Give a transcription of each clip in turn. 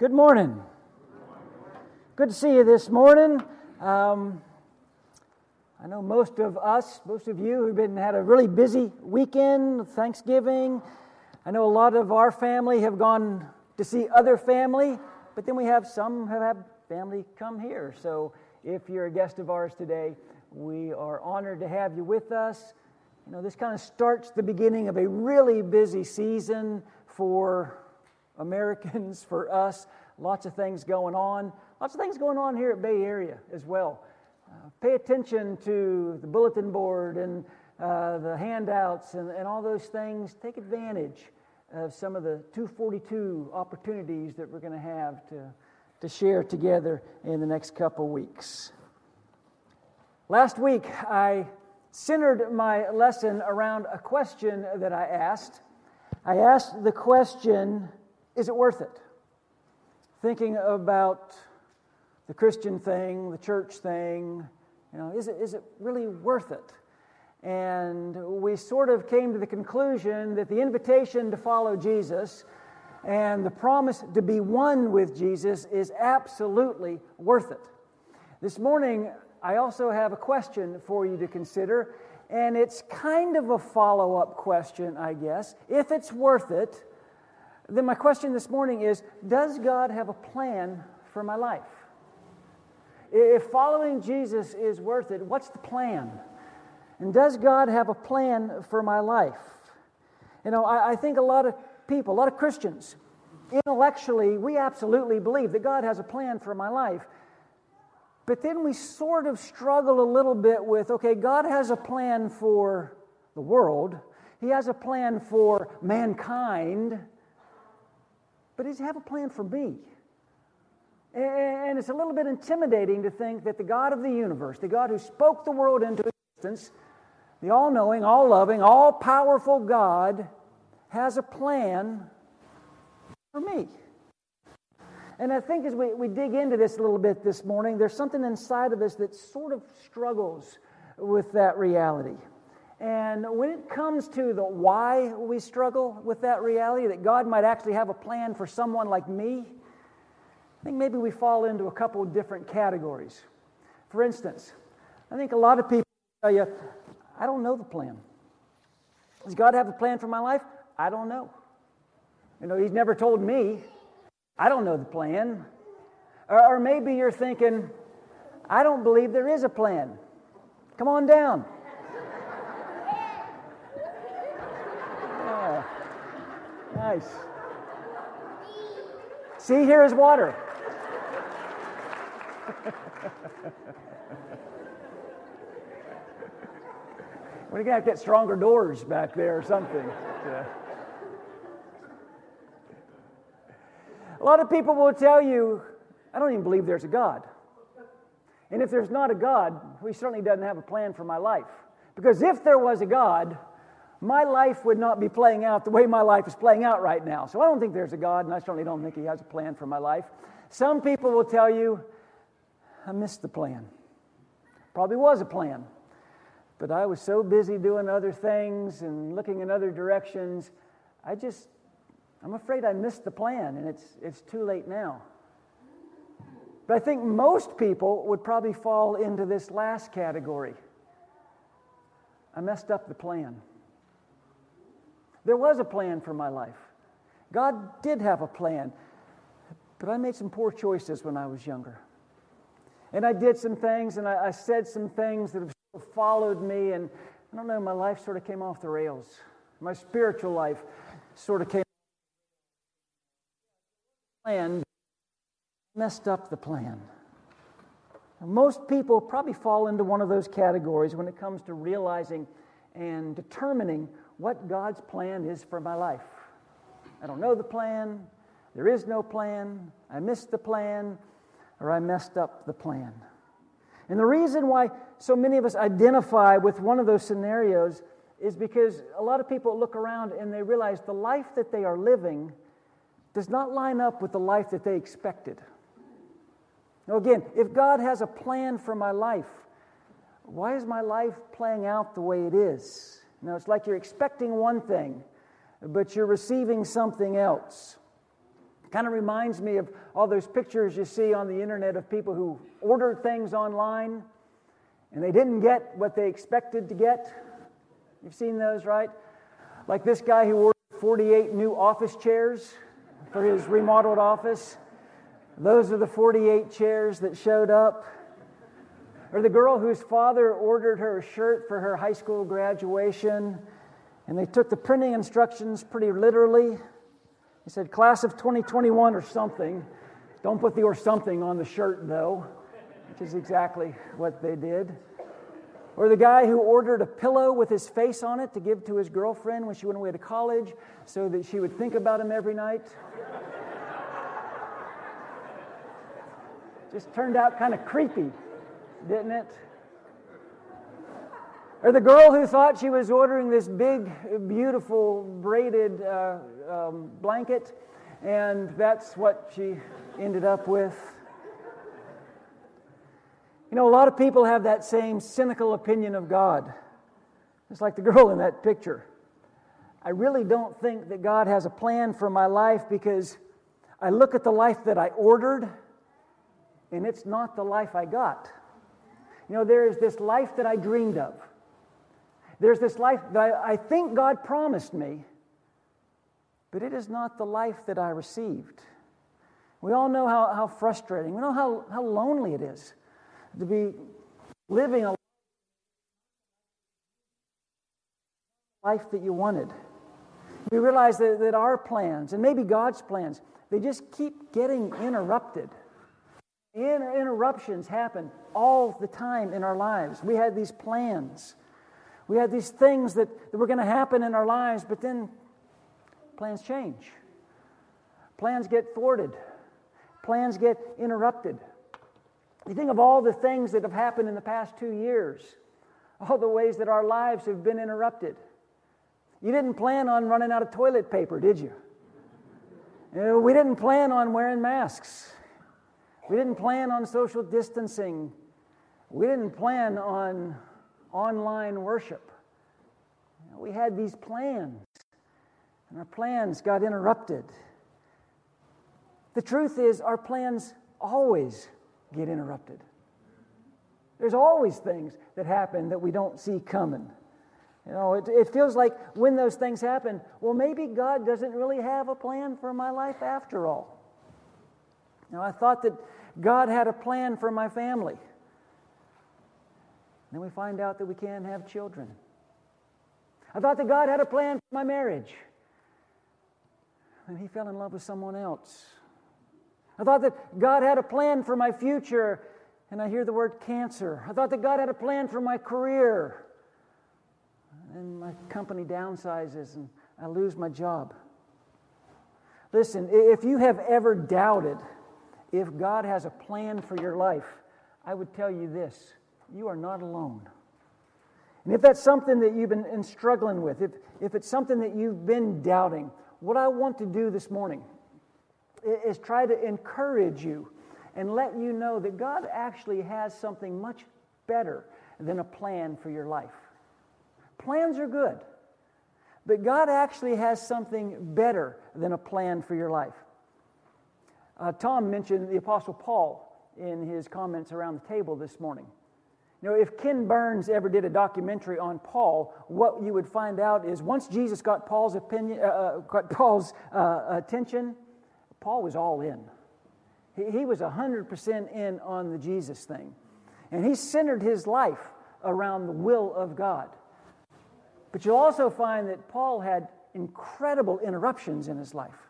Good morning. Good to see you this morning. Um, I know most of us, most of you who've been had a really busy weekend, Thanksgiving. I know a lot of our family have gone to see other family, but then we have some have had family come here. So if you're a guest of ours today, we are honored to have you with us. You know, this kind of starts the beginning of a really busy season for Americans, for us. Lots of things going on. Lots of things going on here at Bay Area as well. Uh, pay attention to the bulletin board and uh, the handouts and, and all those things. Take advantage of some of the 242 opportunities that we're going to have to, to share together in the next couple weeks. Last week, I centered my lesson around a question that I asked. I asked the question, is it worth it? Thinking about the Christian thing, the church thing, you know, is it, is it really worth it? And we sort of came to the conclusion that the invitation to follow Jesus and the promise to be one with Jesus is absolutely worth it. This morning, I also have a question for you to consider, and it's kind of a follow up question, I guess. If it's worth it, then my question this morning is Does God have a plan for my life? If following Jesus is worth it, what's the plan? And does God have a plan for my life? You know, I, I think a lot of people, a lot of Christians, intellectually, we absolutely believe that God has a plan for my life. But then we sort of struggle a little bit with okay, God has a plan for the world, He has a plan for mankind, but He does have a plan for me. And it's a little bit intimidating to think that the God of the universe, the God who spoke the world into existence, the all knowing, all loving, all powerful God, has a plan for me. And I think as we, we dig into this a little bit this morning, there's something inside of us that sort of struggles with that reality. And when it comes to the why we struggle with that reality, that God might actually have a plan for someone like me, I think maybe we fall into a couple of different categories. For instance, I think a lot of people tell you, I don't know the plan. Does God have a plan for my life? I don't know. You know, He's never told me. I don't know the plan. Or, or maybe you're thinking, I don't believe there is a plan. Come on down. Nice. See, here is water. We're to have to get stronger doors back there or something. A lot of people will tell you, I don't even believe there's a God. And if there's not a God, he certainly doesn't have a plan for my life. Because if there was a God, my life would not be playing out the way my life is playing out right now. So I don't think there's a God, and I certainly don't think He has a plan for my life. Some people will tell you, I missed the plan. Probably was a plan. But I was so busy doing other things and looking in other directions, I just I'm afraid I missed the plan and it's, it's too late now. But I think most people would probably fall into this last category. I messed up the plan. There was a plan for my life. God did have a plan, but I made some poor choices when I was younger. And I did some things and I, I said some things that have sort of followed me, and I don't know, my life sort of came off the rails. My spiritual life sort of came plan, messed up the plan. Most people probably fall into one of those categories when it comes to realizing and determining what God's plan is for my life. I don't know the plan, there is no plan, I missed the plan, or I messed up the plan. And the reason why so many of us identify with one of those scenarios is because a lot of people look around and they realize the life that they are living does not line up with the life that they expected. Now, again, if God has a plan for my life, why is my life playing out the way it is? Now, it's like you're expecting one thing, but you're receiving something else. Kind of reminds me of all those pictures you see on the internet of people who ordered things online and they didn't get what they expected to get. You've seen those, right? Like this guy who ordered 48 new office chairs for his remodeled office. Those are the 48 chairs that showed up. Or the girl whose father ordered her a shirt for her high school graduation, and they took the printing instructions pretty literally. He said, Class of 2021 or something. Don't put the or something on the shirt, though, which is exactly what they did. Or the guy who ordered a pillow with his face on it to give to his girlfriend when she went away to college so that she would think about him every night. Just turned out kind of creepy, didn't it? Or the girl who thought she was ordering this big, beautiful, braided uh, um, blanket, and that's what she ended up with. You know, a lot of people have that same cynical opinion of God. It's like the girl in that picture. I really don't think that God has a plan for my life because I look at the life that I ordered and it's not the life I got. You know, there is this life that I dreamed of. There's this life that I, I think God promised me, but it is not the life that I received. We all know how, how frustrating, we know how, how lonely it is to be living a life that you wanted. We realize that, that our plans, and maybe God's plans, they just keep getting interrupted. Inter- interruptions happen all the time in our lives. We had these plans. We had these things that, that were going to happen in our lives, but then plans change. Plans get thwarted. Plans get interrupted. You think of all the things that have happened in the past two years, all the ways that our lives have been interrupted. You didn't plan on running out of toilet paper, did you? you know, we didn't plan on wearing masks. We didn't plan on social distancing. We didn't plan on online worship. We had these plans, and our plans got interrupted. The truth is, our plans always get interrupted. There's always things that happen that we don't see coming. You know, it, it feels like when those things happen, well, maybe God doesn't really have a plan for my life after all. Now, I thought that God had a plan for my family. Then we find out that we can't have children. I thought that God had a plan for my marriage. And he fell in love with someone else. I thought that God had a plan for my future, and I hear the word cancer. I thought that God had a plan for my career, and my company downsizes and I lose my job. Listen, if you have ever doubted if God has a plan for your life, I would tell you this you are not alone. And if that's something that you've been struggling with, if, if it's something that you've been doubting, what I want to do this morning is try to encourage you and let you know that God actually has something much better than a plan for your life. Plans are good, but God actually has something better than a plan for your life. Uh, Tom mentioned the Apostle Paul in his comments around the table this morning. You know, if Ken Burns ever did a documentary on Paul, what you would find out is once Jesus got Paul's opinion, uh, uh got Paul's uh, attention, Paul was all in. He, he was 100% in on the Jesus thing. And he centered his life around the will of God. But you'll also find that Paul had incredible interruptions in his life.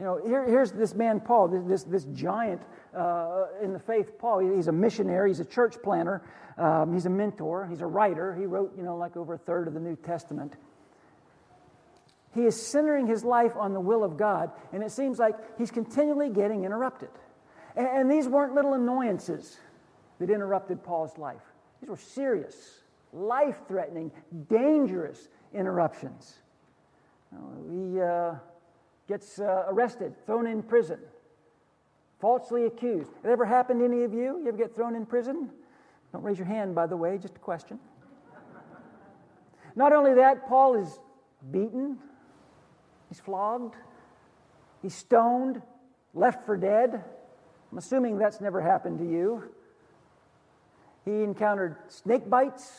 You know, here, here's this man, Paul, this, this, giant uh, in the faith, Paul. He's a missionary, he's a church planner, um, he's a mentor, he's a writer. He wrote, you know, like over a third of the New Testament. He is centering his life on the will of God, and it seems like he's continually getting interrupted. And, and these weren't little annoyances that interrupted Paul's life, these were serious, life threatening, dangerous interruptions. You know, he. Uh, gets uh, arrested, thrown in prison, falsely accused. It ever happened to any of you? You ever get thrown in prison? Don't raise your hand, by the way, just a question. Not only that, Paul is beaten, he's flogged, He's stoned, left for dead. I'm assuming that's never happened to you. He encountered snake bites,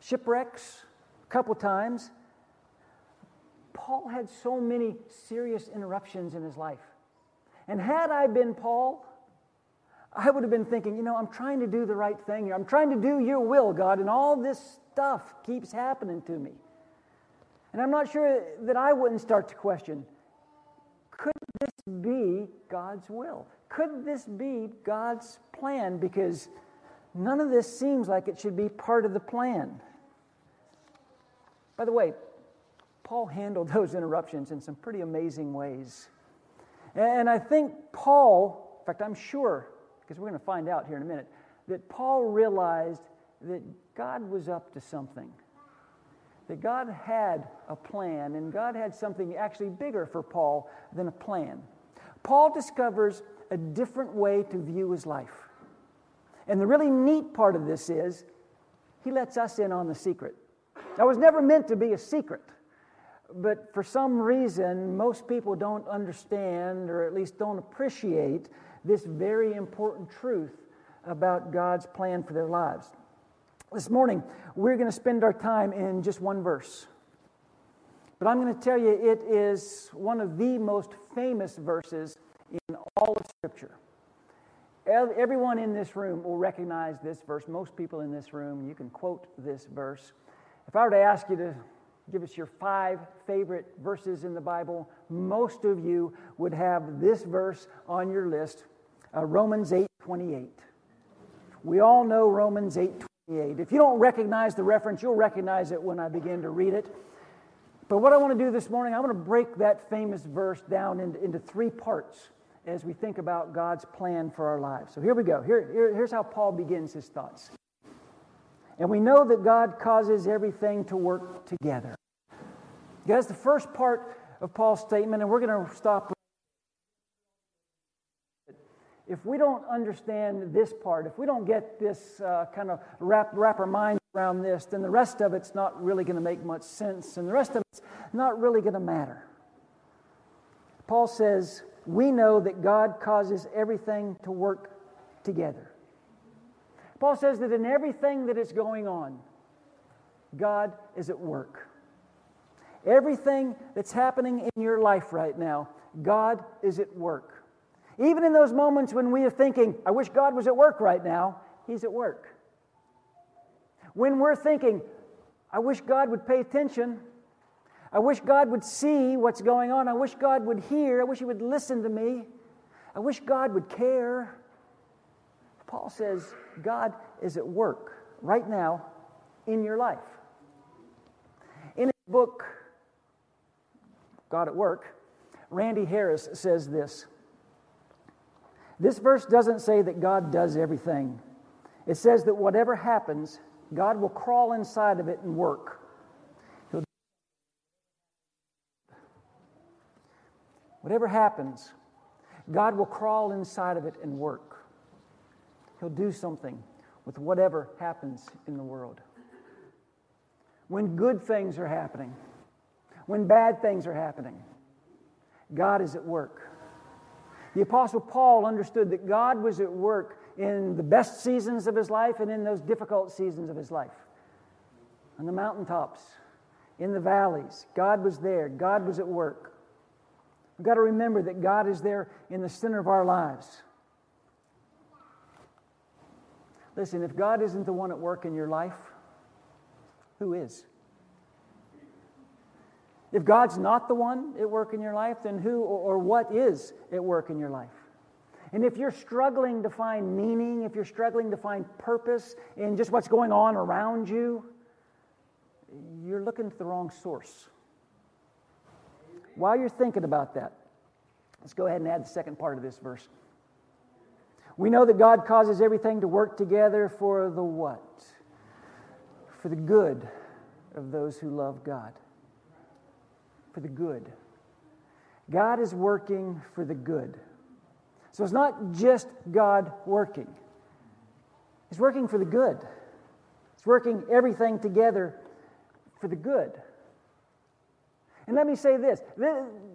shipwrecks a couple times. Paul had so many serious interruptions in his life. And had I been Paul, I would have been thinking, you know, I'm trying to do the right thing here. I'm trying to do your will, God, and all this stuff keeps happening to me. And I'm not sure that I wouldn't start to question could this be God's will? Could this be God's plan? Because none of this seems like it should be part of the plan. By the way, Paul handled those interruptions in some pretty amazing ways. And I think Paul, in fact, I'm sure, because we're going to find out here in a minute, that Paul realized that God was up to something. That God had a plan, and God had something actually bigger for Paul than a plan. Paul discovers a different way to view his life. And the really neat part of this is he lets us in on the secret. That was never meant to be a secret. But for some reason, most people don't understand or at least don't appreciate this very important truth about God's plan for their lives. This morning, we're going to spend our time in just one verse. But I'm going to tell you, it is one of the most famous verses in all of Scripture. Everyone in this room will recognize this verse. Most people in this room, you can quote this verse. If I were to ask you to give us your five favorite verses in the Bible, most of you would have this verse on your list uh, Romans 8 28. We all know Romans 8 28. If you don't recognize the reference, you'll recognize it when I begin to read it. But what I want to do this morning, I want to break that famous verse down into, into three parts as we think about God's plan for our lives. So here we go. Here, here, here's how Paul begins his thoughts. And we know that God causes everything to work together. That's the first part of Paul's statement, and we're going to stop. If we don't understand this part, if we don't get this uh, kind of wrap, wrap our mind around this, then the rest of it's not really going to make much sense, and the rest of it's not really going to matter. Paul says, We know that God causes everything to work together. Paul says that in everything that is going on, God is at work. Everything that's happening in your life right now, God is at work. Even in those moments when we are thinking, I wish God was at work right now, He's at work. When we're thinking, I wish God would pay attention, I wish God would see what's going on, I wish God would hear, I wish He would listen to me, I wish God would care. Paul says God is at work right now in your life. In his book, God at Work, Randy Harris says this. This verse doesn't say that God does everything. It says that whatever happens, God will crawl inside of it and work. Whatever happens, God will crawl inside of it and work. He'll do something with whatever happens in the world. When good things are happening, when bad things are happening, God is at work. The Apostle Paul understood that God was at work in the best seasons of his life and in those difficult seasons of his life. On the mountaintops, in the valleys, God was there. God was at work. We've got to remember that God is there in the center of our lives. Listen, if God isn't the one at work in your life, who is? If God's not the one at work in your life, then who or, what is at work in your life? And if you're struggling to find meaning, if you're struggling to find purpose in just what's going on around you, you're looking at the wrong source. While you're thinking about that, let's go ahead and add the second part of this verse. We know that God causes everything to work together for the what? For the good of those who love God. For the good. God is working for the good. So it's not just God working, He's working for the good. He's working everything together for the good. And let me say this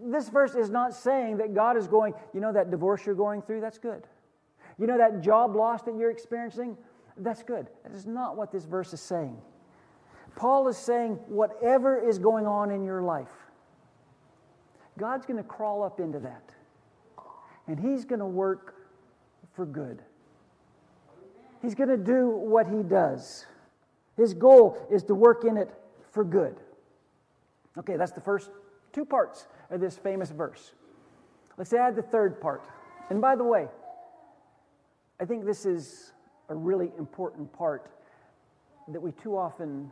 this verse is not saying that God is going, you know, that divorce you're going through, that's good. You know, that job loss that you're experiencing, that's good. That is not what this verse is saying. Paul is saying, whatever is going on in your life, God's going to crawl up into that. And He's going to work for good. He's going to do what He does. His goal is to work in it for good. Okay, that's the first two parts of this famous verse. Let's add the third part. And by the way, I think this is a really important part that we too often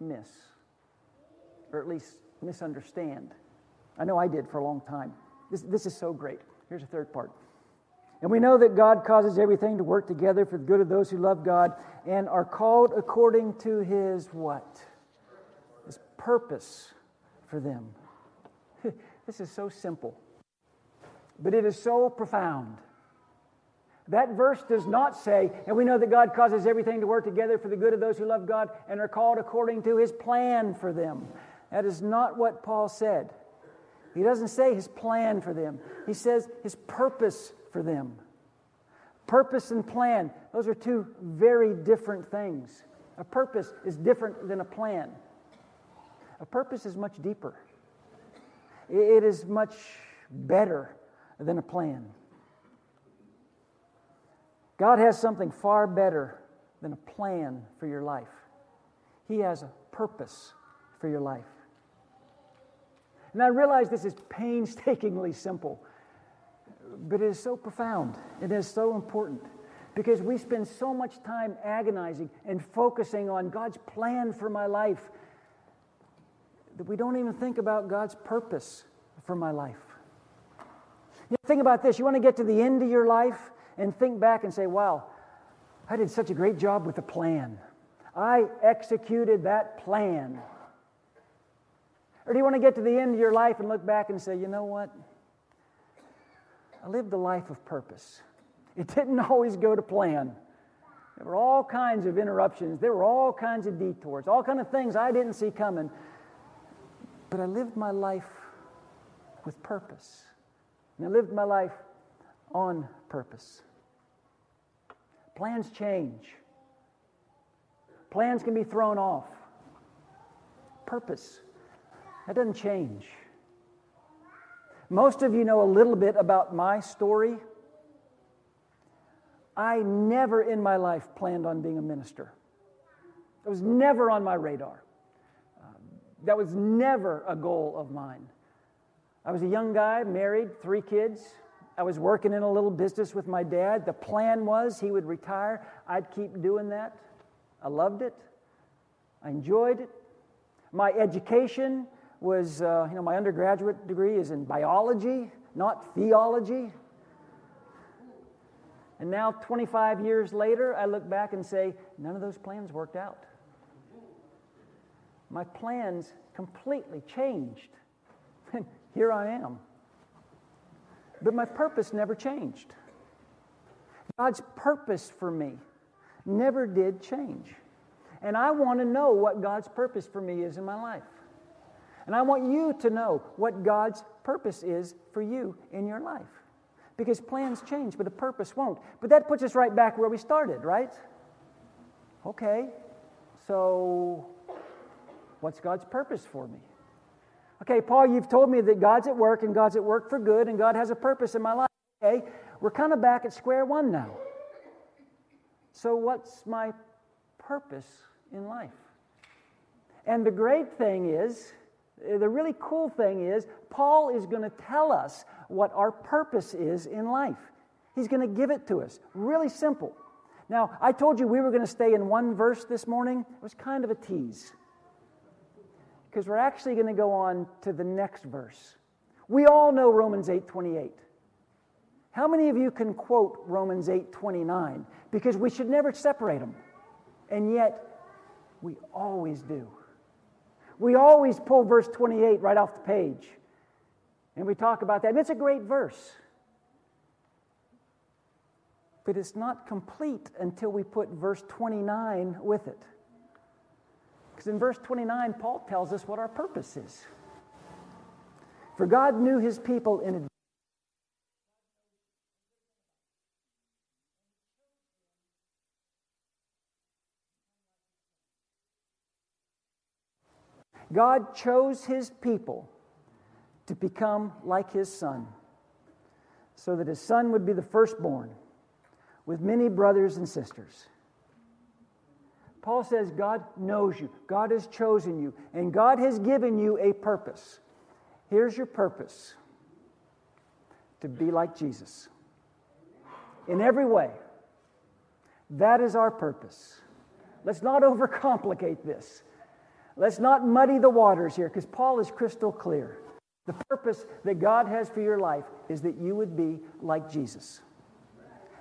miss, or at least misunderstand. I know I did for a long time. This, this is so great. Here's the third part. And we know that God causes everything to work together for the good of those who love God and are called according to his what? His purpose for them. this is so simple, but it is so profound. That verse does not say, and we know that God causes everything to work together for the good of those who love God and are called according to his plan for them. That is not what Paul said. He doesn't say his plan for them, he says his purpose for them. Purpose and plan, those are two very different things. A purpose is different than a plan. A purpose is much deeper, it is much better than a plan. God has something far better than a plan for your life. He has a purpose for your life. And I realize this is painstakingly simple, but it is so profound. It is so important because we spend so much time agonizing and focusing on God's plan for my life that we don't even think about God's purpose for my life. You know, think about this you want to get to the end of your life and think back and say, wow, I did such a great job with the plan. I executed that plan. Or do you want to get to the end of your life and look back and say, you know what? I lived a life of purpose. It didn't always go to plan. There were all kinds of interruptions. There were all kinds of detours, all kinds of things I didn't see coming. But I lived my life with purpose. And I lived my life on purpose. Plans change, plans can be thrown off. Purpose, that doesn't change. Most of you know a little bit about my story. I never in my life planned on being a minister. It was never on my radar. Um, that was never a goal of mine. I was a young guy, married, three kids. I was working in a little business with my dad. The plan was he would retire. I'd keep doing that. I loved it. I enjoyed it. My education was, uh, you know, my undergraduate degree is in biology, not theology. And now, 25 years later, I look back and say, none of those plans worked out. My plans completely changed. And here I am. But my purpose never changed. God's purpose for me never did change. And I want to know what God's purpose for me is in my life. And I want you to know what God's purpose is for you in your life. Because plans change, but the purpose won't. But that puts us right back where we started, right? Okay, so what's God's purpose for me? Okay, Paul, you've told me that God's at work and God's at work for good and God has a purpose in my life. Okay, we're kind of back at square one now. So, what's my purpose in life? And the great thing is, eh, the really cool thing is, Paul is going to tell us what our purpose is in life. He's going to give it to us. Really simple. Now, I told you we were going to stay in one verse this morning. It was kind of a tease because we're actually going to go on to the next verse. We all know Romans 8:28. How many of you can quote Romans 8:29? Because we should never separate them. And yet we always do. We always pull verse 28 right off the page. And we talk about that. And it's a great verse. But it's not complete until we put verse 29 with it. Because in verse 29, Paul tells us what our purpose is. For God knew his people in advance. God chose his people to become like his son, so that his son would be the firstborn with many brothers and sisters. Paul says God knows you, God has chosen you, and God has given you a purpose. Here's your purpose to be like Jesus in every way. That is our purpose. Let's not overcomplicate this. Let's not muddy the waters here because Paul is crystal clear. The purpose that God has for your life is that you would be like Jesus.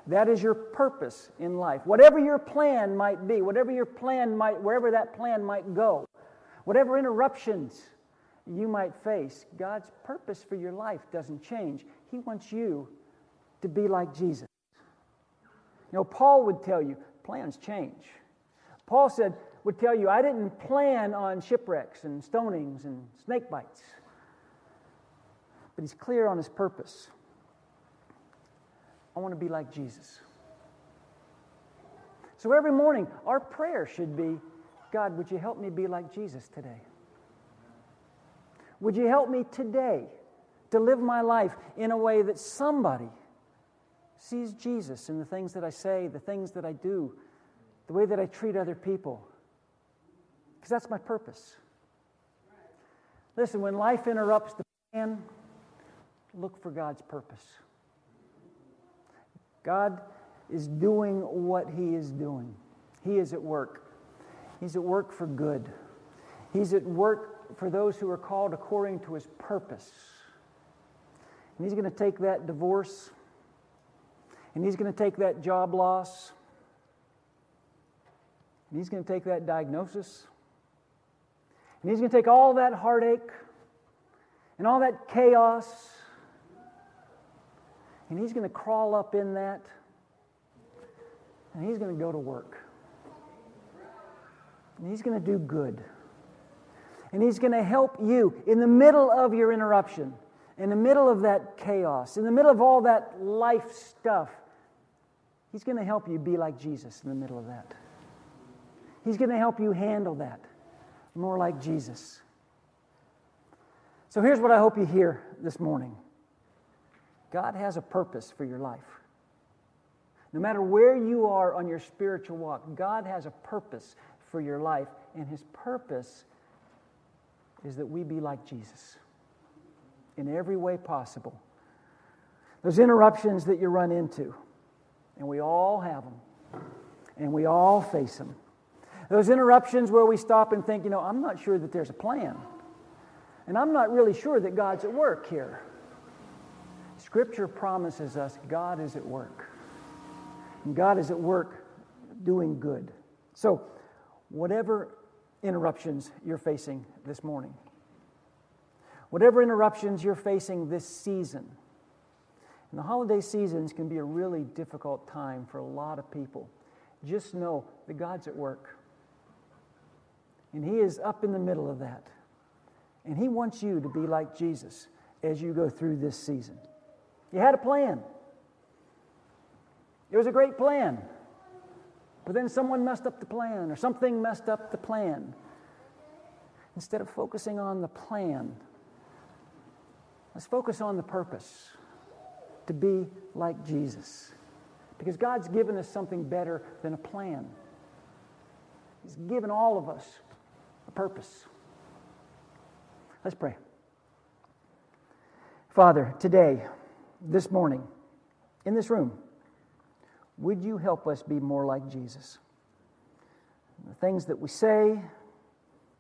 That is your purpose in life. Whatever your plan might be, whatever your plan might, wherever that plan might go, whatever interruptions you might face, God's purpose for your life doesn't change. He wants you to be like Jesus. You know, Paul would tell you plans change. Paul said, would tell you, I didn't plan on shipwrecks and stonings and snake bites. But he's clear on his purpose. I want to be like Jesus. So every morning, our prayer should be God, would you help me be like Jesus today? Would you help me today to live my life in a way that somebody sees Jesus in the things that I say, the things that I do, the way that I treat other people? Because that's my purpose. Listen, when life interrupts the plan, look for God's purpose. God is doing what He is doing. He is at work. He's at work for good. He's at work for those who are called according to His purpose. And He's going to take that divorce, and He's going to take that job loss, and He's going to take that diagnosis, and He's going to take all that heartache and all that chaos and he's going to crawl up in that and he's going to go to work. And he's going to do good. And he's going to help you in the middle of your interruption, in the middle of that chaos, in the middle of all that life stuff. He's going to help you be like Jesus in the middle of that. He's going to help you handle that more like Jesus. So here's what I hope you hear this morning God has a purpose for your life. No matter where you are on your spiritual walk, God has a purpose for your life, and His purpose is that we be like Jesus in every way possible. Those interruptions that you run into, and we all have them, and we all face them. Those interruptions where we stop and think, you know, I'm not sure that there's a plan, and I'm not really sure that God's at work here. Scripture promises us God is at work. And God is at work doing good. So, whatever interruptions you're facing this morning, whatever interruptions you're facing this season, and the holiday seasons can be a really difficult time for a lot of people. Just know that God's at work. And He is up in the middle of that. And He wants you to be like Jesus as you go through this season. You had a plan. It was a great plan. But then someone messed up the plan, or something messed up the plan. Instead of focusing on the plan, let's focus on the purpose to be like Jesus. Because God's given us something better than a plan, He's given all of us a purpose. Let's pray. Father, today, this morning in this room, would you help us be more like Jesus? The things that we say,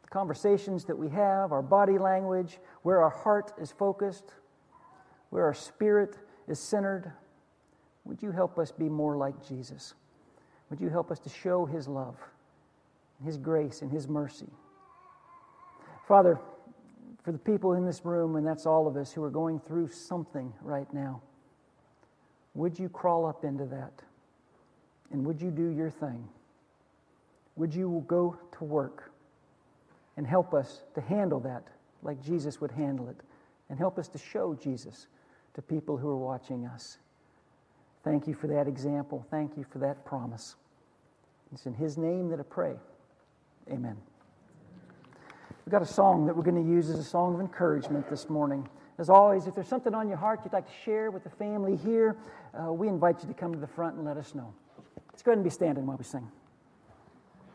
the conversations that we have, our body language, where our heart is focused, where our spirit is centered, would you help us be more like Jesus? Would you help us to show his love, his grace, and his mercy? Father, for the people in this room, and that's all of us who are going through something right now. Would you crawl up into that? And would you do your thing? Would you go to work and help us to handle that like Jesus would handle it and help us to show Jesus to people who are watching us. Thank you for that example. Thank you for that promise. It's in His name that I pray. Amen. We've got a song that we're going to use as a song of encouragement this morning. As always, if there's something on your heart you'd like to share with the family here, uh, we invite you to come to the front and let us know. Let's go ahead and be standing while we sing.